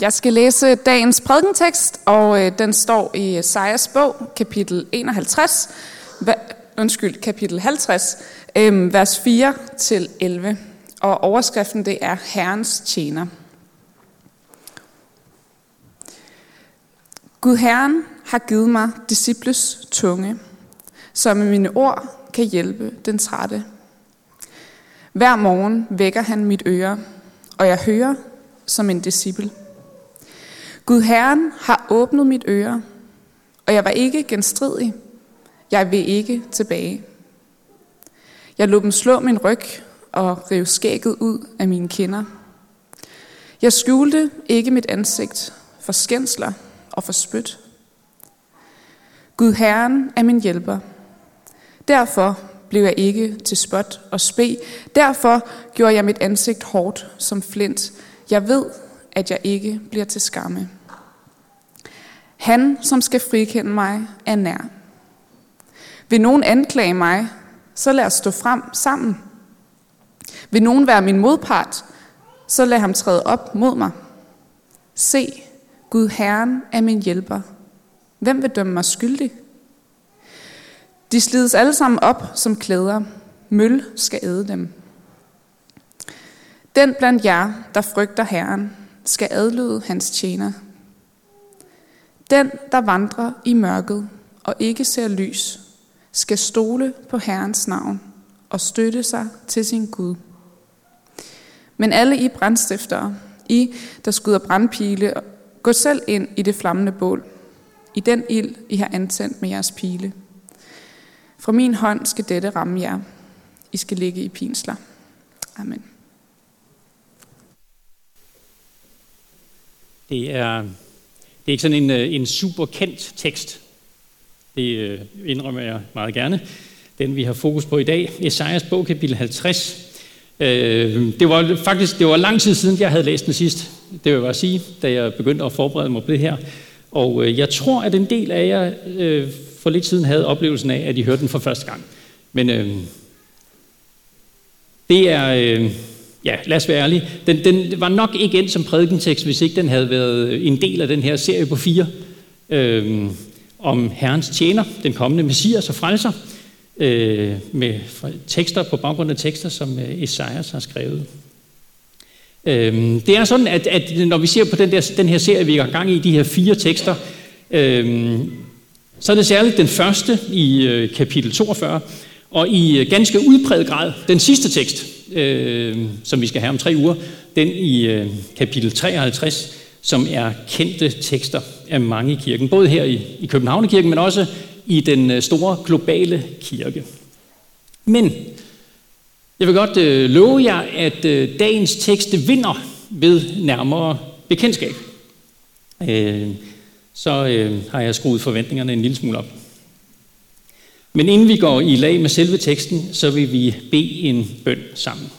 Jeg skal læse dagens prædikentekst, og øh, den står i Esajas bog, kapitel 51, hva, undskyld, kapitel 50, øh, vers 4 til 11. Og overskriften det er Herrens tjener. Gud Herren har givet mig disciples tunge, så med mine ord kan hjælpe den trætte. Hver morgen vækker han mit øre, og jeg hører som en disciple. Gud Herren har åbnet mit øre, og jeg var ikke genstridig. Jeg vil ikke tilbage. Jeg lå dem slå min ryg og rev skægget ud af mine kinder. Jeg skjulte ikke mit ansigt for skændsler og for spyt. Gud Herren er min hjælper. Derfor blev jeg ikke til spot og spe. Derfor gjorde jeg mit ansigt hårdt som flint. Jeg ved, at jeg ikke bliver til skamme. Han, som skal frikende mig, er nær. Vil nogen anklage mig, så lad os stå frem sammen. Vil nogen være min modpart, så lad ham træde op mod mig. Se, Gud Herren er min hjælper. Hvem vil dømme mig skyldig? De slides alle sammen op som klæder. Møl skal æde dem. Den blandt jer, der frygter Herren, skal adlyde hans tjener. Den, der vandrer i mørket og ikke ser lys, skal stole på Herrens navn og støtte sig til sin Gud. Men alle I brændstiftere, I, der skyder brandpile, gå selv ind i det flammende bål, i den ild, I har antændt med jeres pile. Fra min hånd skal dette ramme jer. I skal ligge i pinsler. Amen. Det er, det er ikke sådan en, øh, en super kendt tekst. Det øh, indrømmer jeg meget gerne. Den vi har fokus på i dag, Esajas bog, kapitel 50. Øh, det var faktisk det var lang tid siden, jeg havde læst den sidst. Det vil jeg bare sige, da jeg begyndte at forberede mig på det her. Og øh, jeg tror, at en del af jer for lidt siden havde oplevelsen af, at I hørte den for første gang. Men øh, det er, øh, ja, lad os være ærlige, den, den var nok ikke endt som prædikentekst, hvis ikke den havde været øh, en del af den her serie på fire, øh, om Herrens tjener, den kommende messias og frelser, øh, med tekster på baggrund af tekster, som øh, Esajas har skrevet. Øh, det er sådan, at, at når vi ser på den, der, den her serie, vi har gang i, de her fire tekster, øh, så er det særligt den første i øh, kapitel 42, og i øh, ganske udpræget grad den sidste tekst, øh, som vi skal have om tre uger, den i øh, kapitel 53, som er kendte tekster af mange i kirken, både her i, i Københavnekirken, men også i den øh, store globale kirke. Men jeg vil godt øh, love jer, at øh, dagens tekst vinder ved nærmere bekendtskab. Øh, så øh, har jeg skruet forventningerne en lille smule op. Men inden vi går i lag med selve teksten, så vil vi bede en bøn sammen.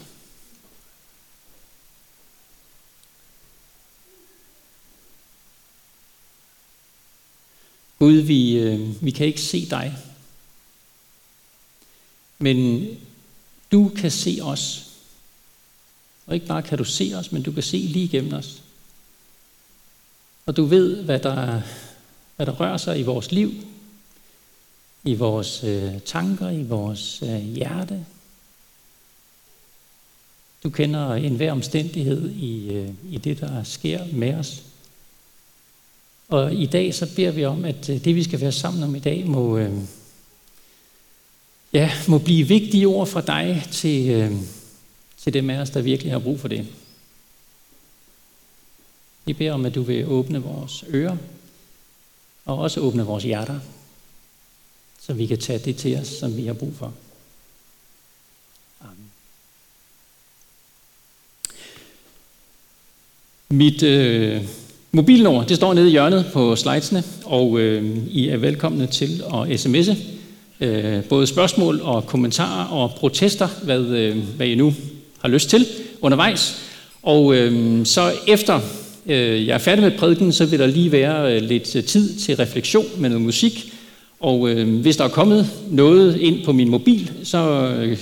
Gud, vi, øh, vi kan ikke se dig, men du kan se os. Og ikke bare kan du se os, men du kan se lige igennem os. Og du ved, hvad der, hvad der rører sig i vores liv, i vores øh, tanker, i vores øh, hjerte. Du kender enhver omstændighed i, øh, i det, der sker med os. Og i dag så beder vi om, at øh, det vi skal være sammen om i dag, må, øh, ja, må blive vigtige ord fra dig til, øh, til dem af os, der virkelig har brug for det. Vi beder om, at du vil åbne vores ører, og også åbne vores hjerter, så vi kan tage det til os, som vi har brug for. Amen. Mit øh, mobilnummer, det står nede i hjørnet på slidesene, og øh, I er velkomne til at sms'e øh, både spørgsmål og kommentarer og protester, hvad, øh, hvad I nu har lyst til undervejs. Og øh, så efter øh, jeg er færdig med prædiken, så vil der lige være øh, lidt tid til refleksion med noget musik. Og øh, hvis der er kommet noget ind på min mobil, så øh,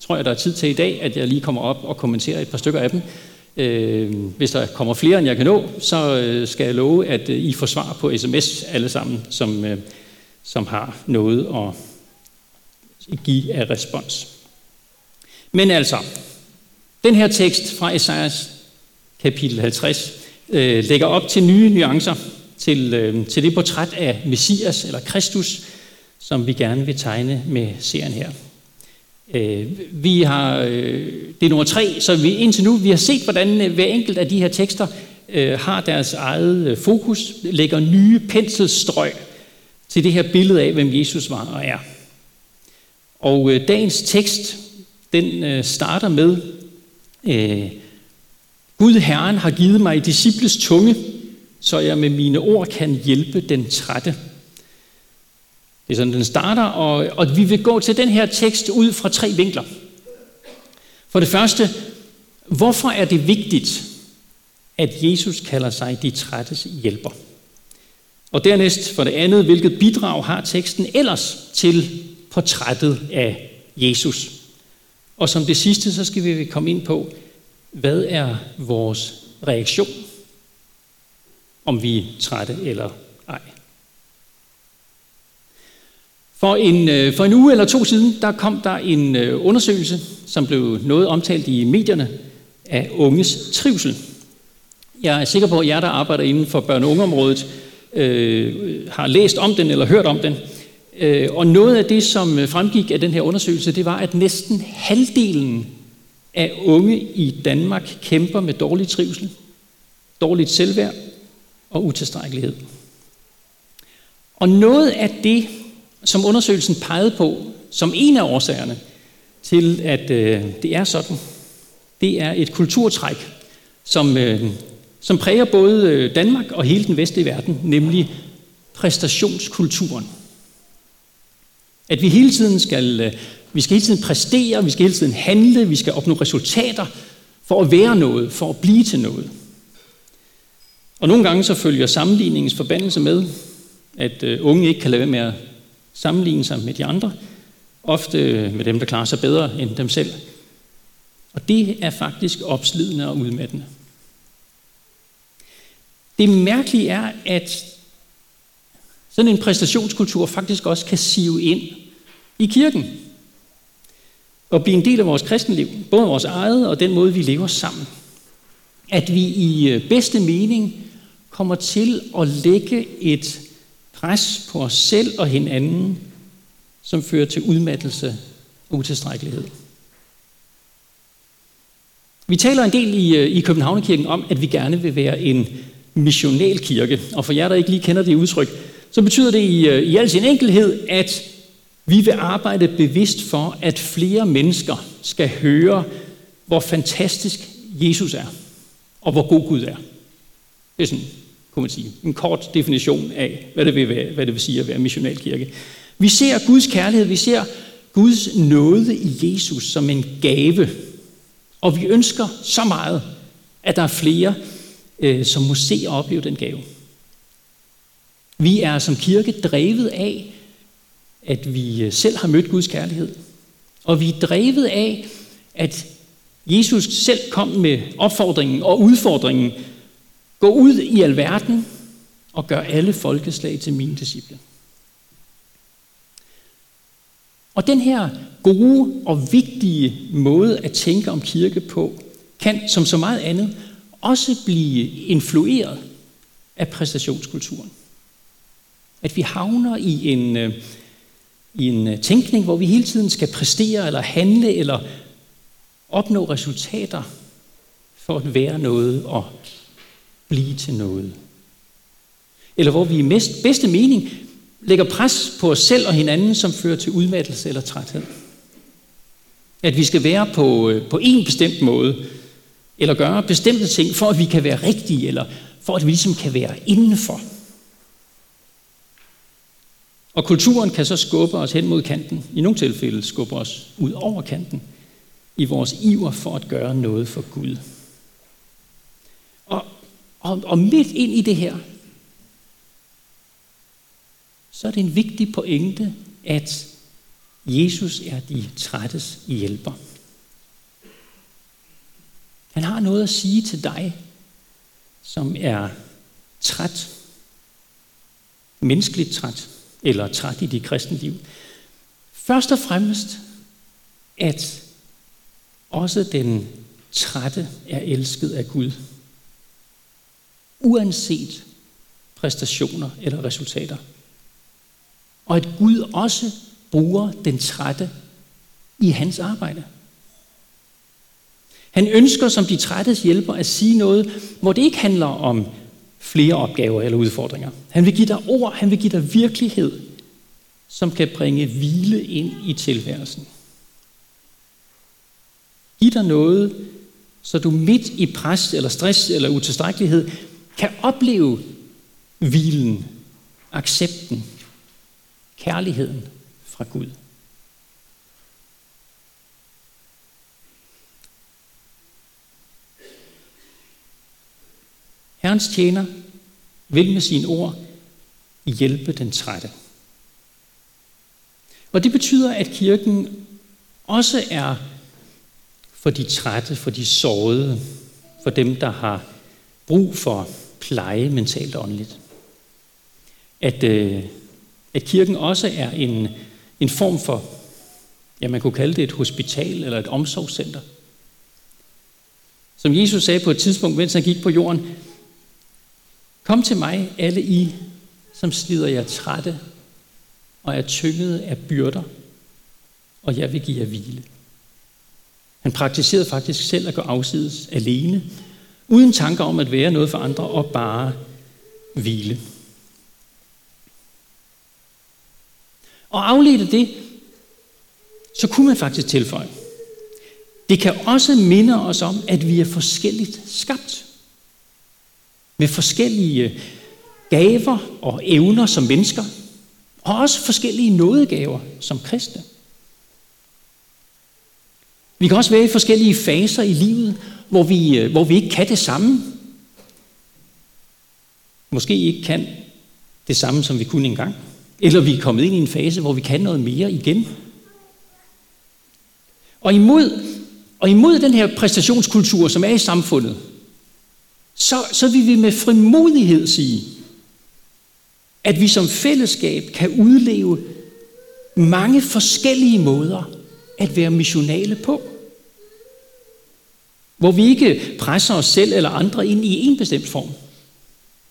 tror jeg, der er tid til i dag, at jeg lige kommer op og kommenterer et par stykker af dem. Øh, hvis der kommer flere, end jeg kan nå, så øh, skal jeg love, at øh, I får svar på sms alle sammen, som, øh, som har noget at give af respons. Men altså, den her tekst fra Esajas kapitel 50 øh, lægger op til nye nuancer til, øh, til det portræt af Messias eller Kristus, som vi gerne vil tegne med serien her. Øh, vi har, øh, det er nummer tre, så vi indtil nu vi har set, hvordan øh, hver enkelt af de her tekster øh, har deres eget øh, fokus, lægger nye penselstrøg til det her billede af, hvem Jesus var og er. Og øh, dagens tekst, den øh, starter med, øh, Gud Herren har givet mig disciples tunge, så jeg med mine ord kan hjælpe den trætte. Det er sådan, den starter, og, og vi vil gå til den her tekst ud fra tre vinkler. For det første, hvorfor er det vigtigt, at Jesus kalder sig de trættes hjælper? Og dernæst for det andet, hvilket bidrag har teksten ellers til portrættet af Jesus? Og som det sidste, så skal vi komme ind på, hvad er vores reaktion, om vi er trætte eller ej. For en, øh, for en uge eller to siden, der kom der en øh, undersøgelse, som blev noget omtalt i medierne af unges trivsel. Jeg er sikker på, at jer, der arbejder inden for børne- og ungeområdet, øh, har læst om den eller hørt om den. Øh, og noget af det, som fremgik af den her undersøgelse, det var, at næsten halvdelen af unge i Danmark kæmper med dårlig trivsel, dårligt selvværd og utilstrækkelighed. Og noget af det, som undersøgelsen pegede på som en af årsagerne til, at øh, det er sådan, det er et kulturtræk, som, øh, som præger både øh, Danmark og hele den vestlige verden, nemlig præstationskulturen. At vi hele tiden skal, øh, vi skal hele tiden præstere, vi skal hele tiden handle, vi skal opnå resultater for at være noget, for at blive til noget. Og nogle gange så følger sammenligningens forbandelse med, at øh, unge ikke kan lade være med at sammenligne sig med de andre, ofte øh, med dem, der klarer sig bedre end dem selv. Og det er faktisk opslidende og udmattende. Det mærkelige er, at sådan en præstationskultur faktisk også kan sive ind i kirken og blive en del af vores kristenliv, både vores eget og den måde, vi lever sammen. At vi i øh, bedste mening kommer til at lægge et pres på os selv og hinanden, som fører til udmattelse og utilstrækkelighed. Vi taler en del i, øh, i Københavnerkirken om, at vi gerne vil være en missional kirke. Og for jer, der ikke lige kender det udtryk, så betyder det i, øh, i al sin enkelhed, at vi vil arbejde bevidst for, at flere mennesker skal høre, hvor fantastisk Jesus er, og hvor god Gud er. Det er sådan kunne man sige. En kort definition af, hvad det vil, være, hvad det vil sige at være missionalkirke. Vi ser Guds kærlighed, vi ser Guds nåde i Jesus som en gave. Og vi ønsker så meget, at der er flere, øh, som må se og opleve den gave. Vi er som kirke drevet af, at vi øh, selv har mødt Guds kærlighed. Og vi er drevet af, at Jesus selv kom med opfordringen og udfordringen Gå ud i alverden og gør alle folkeslag til mine disciple. Og den her gode og vigtige måde at tænke om kirke på, kan som så meget andet også blive influeret af præstationskulturen. At vi havner i en, øh, i en øh, tænkning, hvor vi hele tiden skal præstere eller handle eller opnå resultater for at være noget og blive til noget. Eller hvor vi i mest, bedste mening lægger pres på os selv og hinanden, som fører til udmattelse eller træthed. At vi skal være på, øh, på en bestemt måde, eller gøre bestemte ting, for at vi kan være rigtige, eller for at vi ligesom kan være indenfor. Og kulturen kan så skubbe os hen mod kanten. I nogle tilfælde skubbe os ud over kanten i vores iver for at gøre noget for Gud. Og og, midt ind i det her, så er det en vigtig pointe, at Jesus er de trættes hjælper. Han har noget at sige til dig, som er træt, menneskeligt træt, eller træt i dit kristne liv. Først og fremmest, at også den trætte er elsket af Gud. Uanset præstationer eller resultater. Og at Gud også bruger den trætte i hans arbejde. Han ønsker som de trættes hjælper at sige noget, hvor det ikke handler om flere opgaver eller udfordringer. Han vil give dig ord, han vil give dig virkelighed, som kan bringe hvile ind i tilværelsen. Giv dig noget, så du midt i pres eller stress eller utilstrækkelighed kan opleve hvilen, accepten, kærligheden fra Gud. Herrens tjener vil med sine ord hjælpe den trætte. Og det betyder, at kirken også er for de trætte, for de sårede, for dem, der har brug for pleje mentalt og åndeligt. At, øh, at kirken også er en, en form for, ja man kunne kalde det et hospital eller et omsorgscenter. Som Jesus sagde på et tidspunkt, mens han gik på jorden, Kom til mig, alle I, som slider jer trætte og er tynget af byrder, og jeg vil give jer hvile. Han praktiserede faktisk selv at gå afsides alene, uden tanker om at være noget for andre og bare hvile. Og afledt det, så kunne man faktisk tilføje. Det kan også minde os om, at vi er forskelligt skabt. Med forskellige øh, gaver og evner som mennesker, og også forskellige nådegaver som kristne. Vi kan også være i forskellige faser i livet, hvor vi, øh, hvor vi ikke kan det samme. Måske ikke kan det samme, som vi kunne engang. Eller vi er kommet ind i en fase, hvor vi kan noget mere igen. Og imod, og imod den her præstationskultur, som er i samfundet, så, så vil vi med frimodighed sige, at vi som fællesskab kan udleve mange forskellige måder at være missionale på. Hvor vi ikke presser os selv eller andre ind i en bestemt form.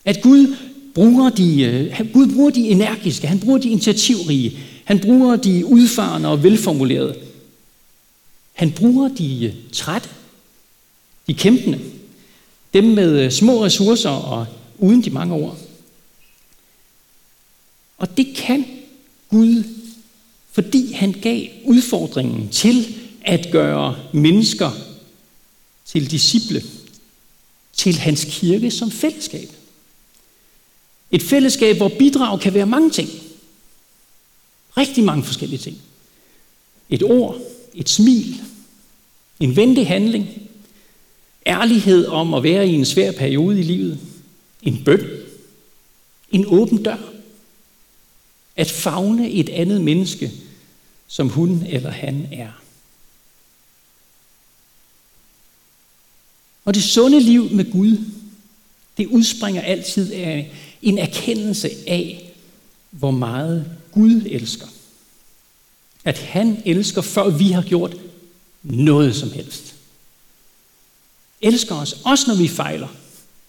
At Gud bruger de, øh, Gud bruger de energiske, han bruger de initiativrige, han bruger de udfarende og velformulerede. Han bruger de øh, trætte, de kæmpende, dem med øh, små ressourcer og uden de mange ord. Og det kan Gud, fordi han gav udfordringen til at gøre mennesker til disciple, til hans kirke som fællesskab. Et fællesskab, hvor bidrag kan være mange ting. Rigtig mange forskellige ting. Et ord, et smil, en venlig handling, ærlighed om at være i en svær periode i livet, en bøn, en åben dør, at fagne et andet menneske, som hun eller han er. Og det sunde liv med Gud, det udspringer altid af en erkendelse af, hvor meget Gud elsker. At han elsker, før vi har gjort noget som helst elsker os, også når vi fejler,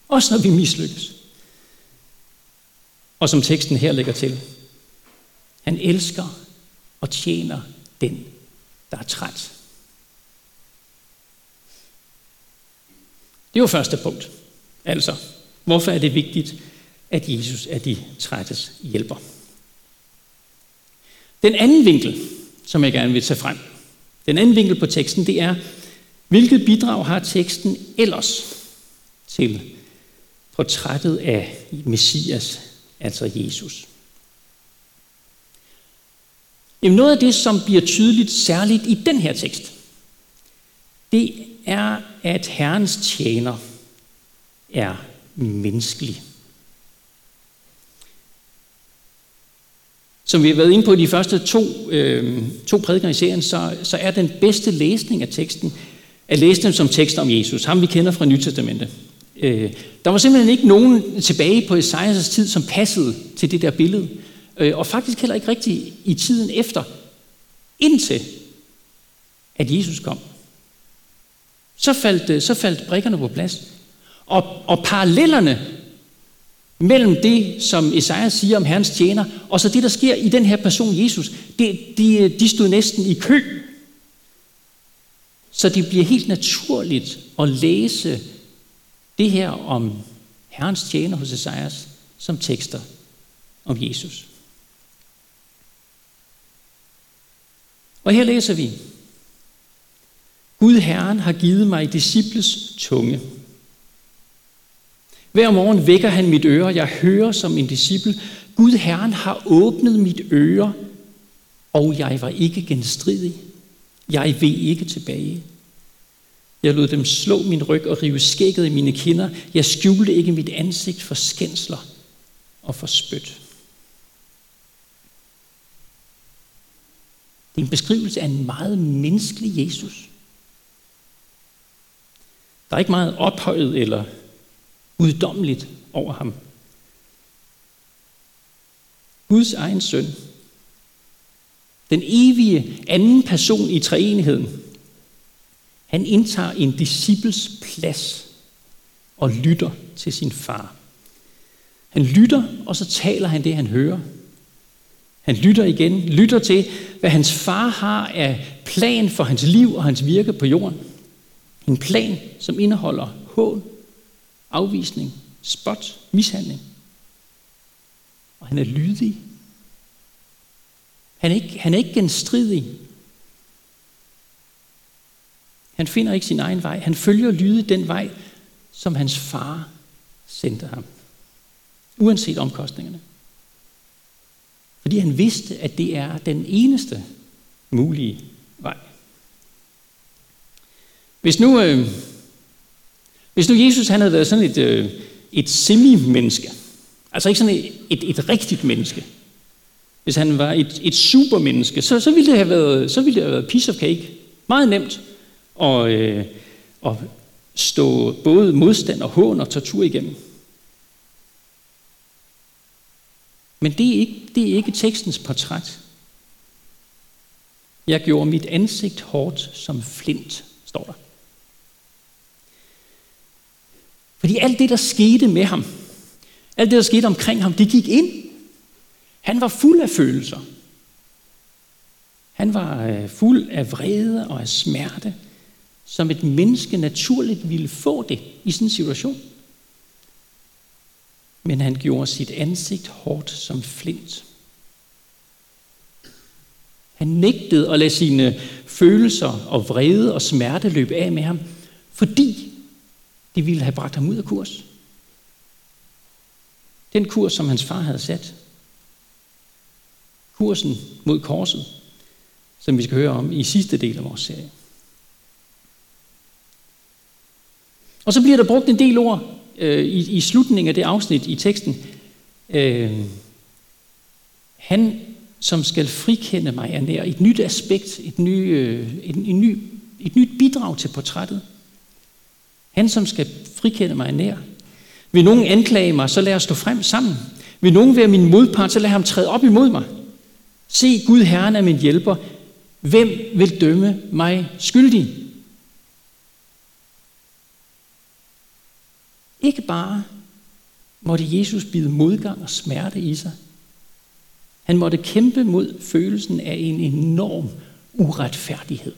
også når vi mislykkes. Og som teksten her lægger til, han elsker og tjener den, der er træt. Det var første punkt. Altså, hvorfor er det vigtigt, at Jesus er de trættes hjælper? Den anden vinkel, som jeg gerne vil tage frem, den anden vinkel på teksten, det er, Hvilket bidrag har teksten ellers til portrættet af Messias, altså Jesus? Jamen noget af det, som bliver tydeligt særligt i den her tekst, det er, at Herrens tjener er menneskelig. Som vi har været inde på i de første to, øh, to prædikener i serien, så, så er den bedste læsning af teksten at læse dem som tekster om Jesus, ham vi kender fra Nytestamentet. Øh, der var simpelthen ikke nogen tilbage på Esajas tid, som passede til det der billede. Øh, og faktisk heller ikke rigtigt i tiden efter, indtil at Jesus kom. Så faldt, øh, så faldt brikkerne på plads. Og, og parallellerne mellem det, som Esajas siger om Herrens tjener, og så det, der sker i den her person, Jesus, det, de, øh, de stod næsten i kø. Så det bliver helt naturligt at læse det her om Herrens tjener hos Esajas som tekster om Jesus. Og her læser vi, Gud Herren har givet mig disciples tunge. Hver morgen vækker han mit øre, jeg hører som en disciple. Gud Herren har åbnet mit øre, og jeg var ikke genstridig. Jeg ved ikke tilbage. Jeg lod dem slå min ryg og rive skægget i mine kinder. Jeg skjulte ikke mit ansigt for skændsler og for spyt. Det er en beskrivelse af en meget menneskelig Jesus. Der er ikke meget ophøjet eller uddommeligt over ham. Guds egen søn. Den evige anden person i treenigheden. Han indtager en disciples plads og lytter til sin far. Han lytter, og så taler han det, han hører. Han lytter igen, lytter til, hvad hans far har af plan for hans liv og hans virke på jorden. En plan, som indeholder hån, afvisning, spot, mishandling. Og han er lydig. Han er ikke, han er ikke genstridig. Han finder ikke sin egen vej. Han følger lydig den vej, som hans far sendte ham. Uanset omkostningerne. Fordi han vidste, at det er den eneste mulige. Hvis nu, øh, hvis nu Jesus han havde været sådan et, øh, et semi-menneske, altså ikke sådan et, et, et rigtigt menneske, hvis han var et, et supermenneske, så, så, ville det have været, så ville det have været piece of cake. Meget nemt at, øh, at stå både modstand og hån og tortur igennem. Men det er ikke, det er ikke tekstens portræt. Jeg gjorde mit ansigt hårdt som flint, står der. Fordi alt det, der skete med ham, alt det, der skete omkring ham, det gik ind. Han var fuld af følelser. Han var øh, fuld af vrede og af smerte, som et menneske naturligt ville få det i sådan en situation men han gjorde sit ansigt hårdt som flint. Han nægtede at lade sine følelser og vrede og smerte løbe af med ham, fordi de ville have bragt ham ud af kurs. Den kurs, som hans far havde sat. Kursen mod korset, som vi skal høre om i sidste del af vores serie. Og så bliver der brugt en del ord øh, i, i slutningen af det afsnit i teksten, øh, han som skal frikende mig er nær. Et nyt aspekt, et, ny, øh, et, en ny, et nyt bidrag til portrættet. Han som skal frikende mig nær. Vil nogen anklage mig, så lad os stå frem sammen. Vil nogen være min modpart, så lad ham træde op imod mig. Se, Gud Herren er min hjælper. Hvem vil dømme mig skyldig? Ikke bare måtte Jesus bide modgang og smerte i sig. Han måtte kæmpe mod følelsen af en enorm uretfærdighed.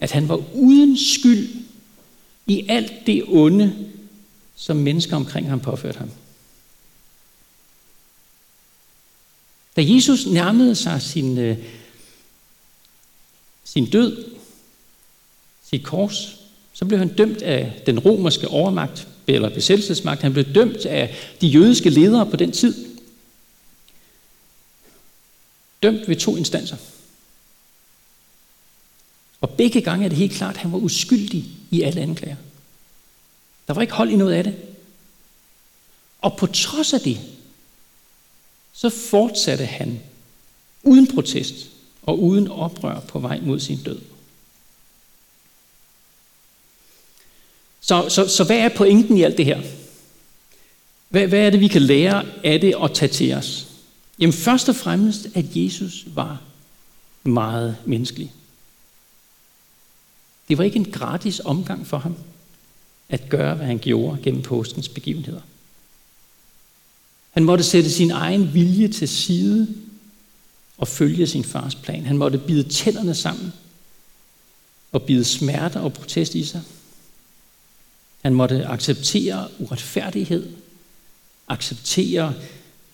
At han var uden skyld i alt det onde, som mennesker omkring ham påførte ham. Da Jesus nærmede sig sin, øh, sin død, sit kors, så blev han dømt af den romerske overmagt, eller besættelsesmagt. Han blev dømt af de jødiske ledere på den tid. Dømt ved to instanser. Og begge gange er det helt klart, at han var uskyldig i alle anklager. Der var ikke hold i noget af det. Og på trods af det, så fortsatte han uden protest og uden oprør på vej mod sin død. Så, så, så hvad er pointen i alt det her? Hvad, hvad er det, vi kan lære af det og tage til os? Jamen først og fremmest, at Jesus var meget menneskelig. Det var ikke en gratis omgang for ham at gøre, hvad han gjorde gennem påskens begivenheder. Han måtte sætte sin egen vilje til side og følge sin fars plan. Han måtte bide tænderne sammen og bide smerter og protest i sig. Han måtte acceptere uretfærdighed, acceptere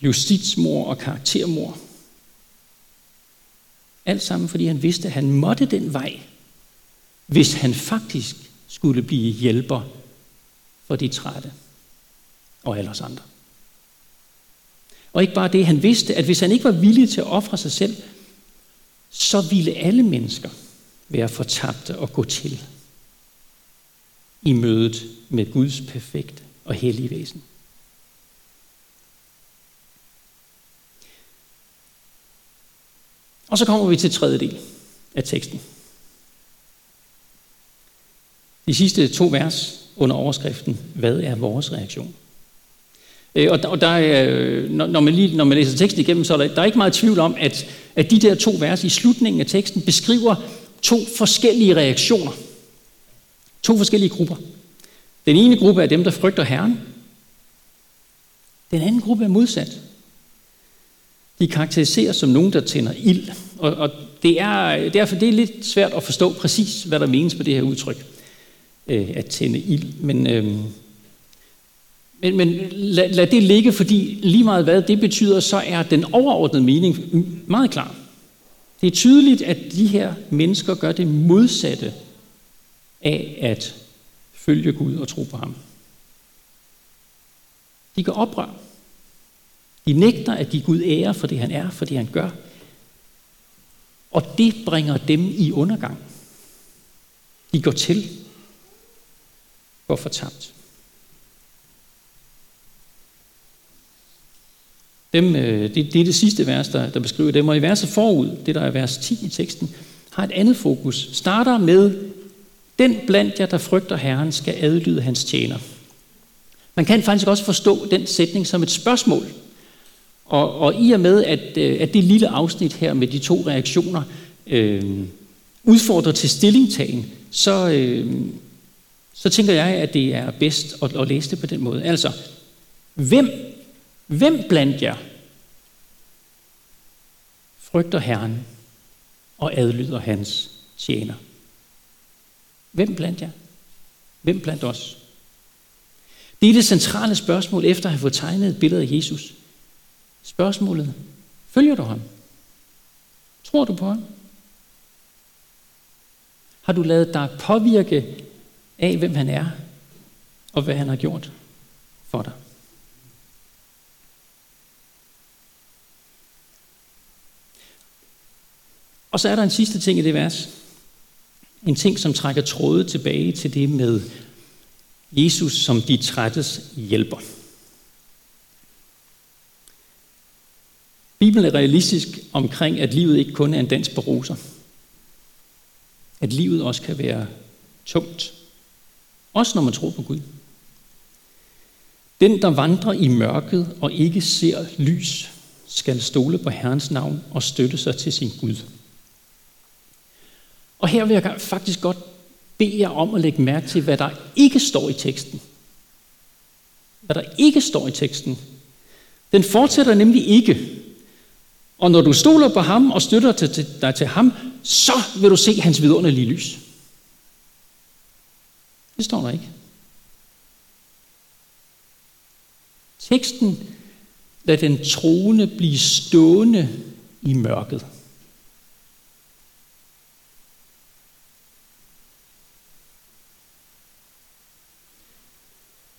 justitsmor og karaktermor. Alt sammen, fordi han vidste, at han måtte den vej, hvis han faktisk skulle blive hjælper for de trætte og alle os andre. Og ikke bare det, han vidste, at hvis han ikke var villig til at ofre sig selv, så ville alle mennesker være fortabte og gå til i mødet med Guds perfekte og hellige væsen. Og så kommer vi til tredje del af teksten. De sidste to vers under overskriften, hvad er vores reaktion? Øh, og der, og der, øh, når, man lige, når man læser teksten igennem, så er der, der er ikke meget tvivl om, at, at de der to vers i slutningen af teksten beskriver to forskellige reaktioner. To forskellige grupper. Den ene gruppe er dem, der frygter Herren. Den anden gruppe er modsat. De karakteriseres som nogen, der tænder ild. Og, og det er, derfor det er lidt svært at forstå præcis, hvad der menes med det her udtryk, øh, at tænde ild. Men, øh, men, men lad, lad det ligge, fordi lige meget hvad det betyder, så er den overordnede mening meget klar. Det er tydeligt, at de her mennesker gør det modsatte af at følge Gud og tro på ham. De gør oprør. De nægter at give Gud ære for det, han er, for det, han gør. Og det bringer dem i undergang. De går til. Går fortabt. Dem, øh, det, det er det sidste vers, der, der beskriver dem. Og i verset forud, det der er vers 10 i teksten, har et andet fokus. Starter med, den blandt jer, der frygter Herren, skal adlyde hans tjener. Man kan faktisk også forstå den sætning som et spørgsmål. Og, og i og med, at, øh, at det lille afsnit her med de to reaktioner øh, udfordrer til stillingtagen, så, øh, så tænker jeg, at det er bedst at, at læse det på den måde. Altså, hvem, hvem blandt jer frygter Herren og adlyder hans tjener? Hvem blandt jer? Hvem blandt os? Det er det centrale spørgsmål, efter at have fået tegnet et billede af Jesus. Spørgsmålet, følger du ham? Tror du på ham? Har du lavet dig påvirke af, hvem han er, og hvad han har gjort for dig? Og så er der en sidste ting i det vers. En ting, som trækker tråde tilbage til det med Jesus som de trættes hjælper. Bibelen er realistisk omkring, at livet ikke kun er en dans på roser. At livet også kan være tungt. Også når man tror på Gud. Den, der vandrer i mørket og ikke ser lys, skal stole på Herrens navn og støtte sig til sin Gud. Og her vil jeg faktisk godt bede jer om at lægge mærke til, hvad der ikke står i teksten. Hvad der ikke står i teksten. Den fortsætter nemlig ikke. Og når du stoler på ham og støtter dig til ham, så vil du se hans vidunderlige lys. Det står der ikke. Teksten lad den troende blive stående i mørket.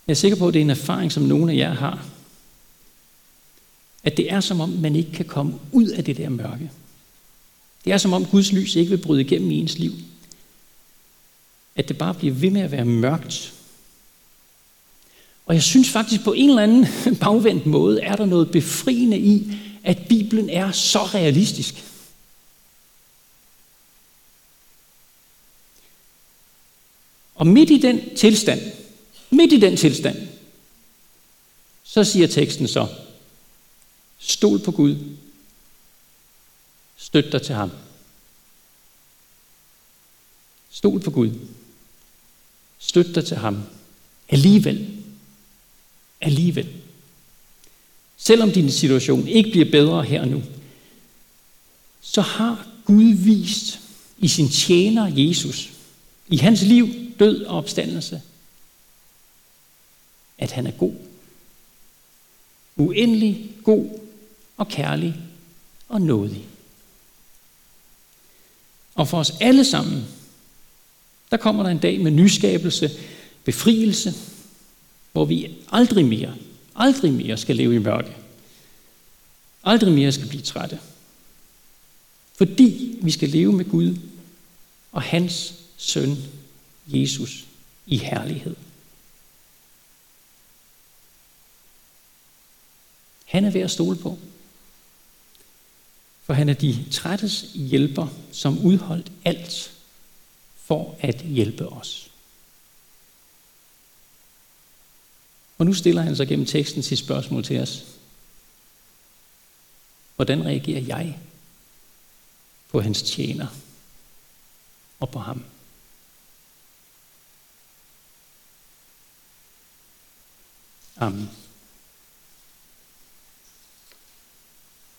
Jeg er sikker på, at det er en erfaring, som nogle af jer har. At det er som om, man ikke kan komme ud af det der mørke. Det er som om Guds lys ikke vil bryde igennem i ens liv. At det bare bliver ved med at være mørkt. Og jeg synes faktisk på en eller anden bagvendt måde, er der noget befriende i, at Bibelen er så realistisk. Og midt i den tilstand, midt i den tilstand, så siger teksten så, stol på Gud, støt dig til ham. Stol på Gud, støt dig til ham. Alligevel, alligevel. Selvom din situation ikke bliver bedre her og nu, så har Gud vist i sin tjener Jesus, i hans liv, død og opstandelse, at han er god. Uendelig god og kærlig og nådig. Og for os alle sammen, der kommer der en dag med nyskabelse, befrielse, hvor vi aldrig mere, aldrig mere skal leve i mørke. Aldrig mere skal blive trætte. Fordi vi skal leve med Gud og hans søn, Jesus, i herlighed. Han er ved at stole på. For han er de trættes hjælper, som udholdt alt for at hjælpe os. Og nu stiller han sig gennem teksten sit spørgsmål til os. Hvordan reagerer jeg på hans tjener og på ham? Amen.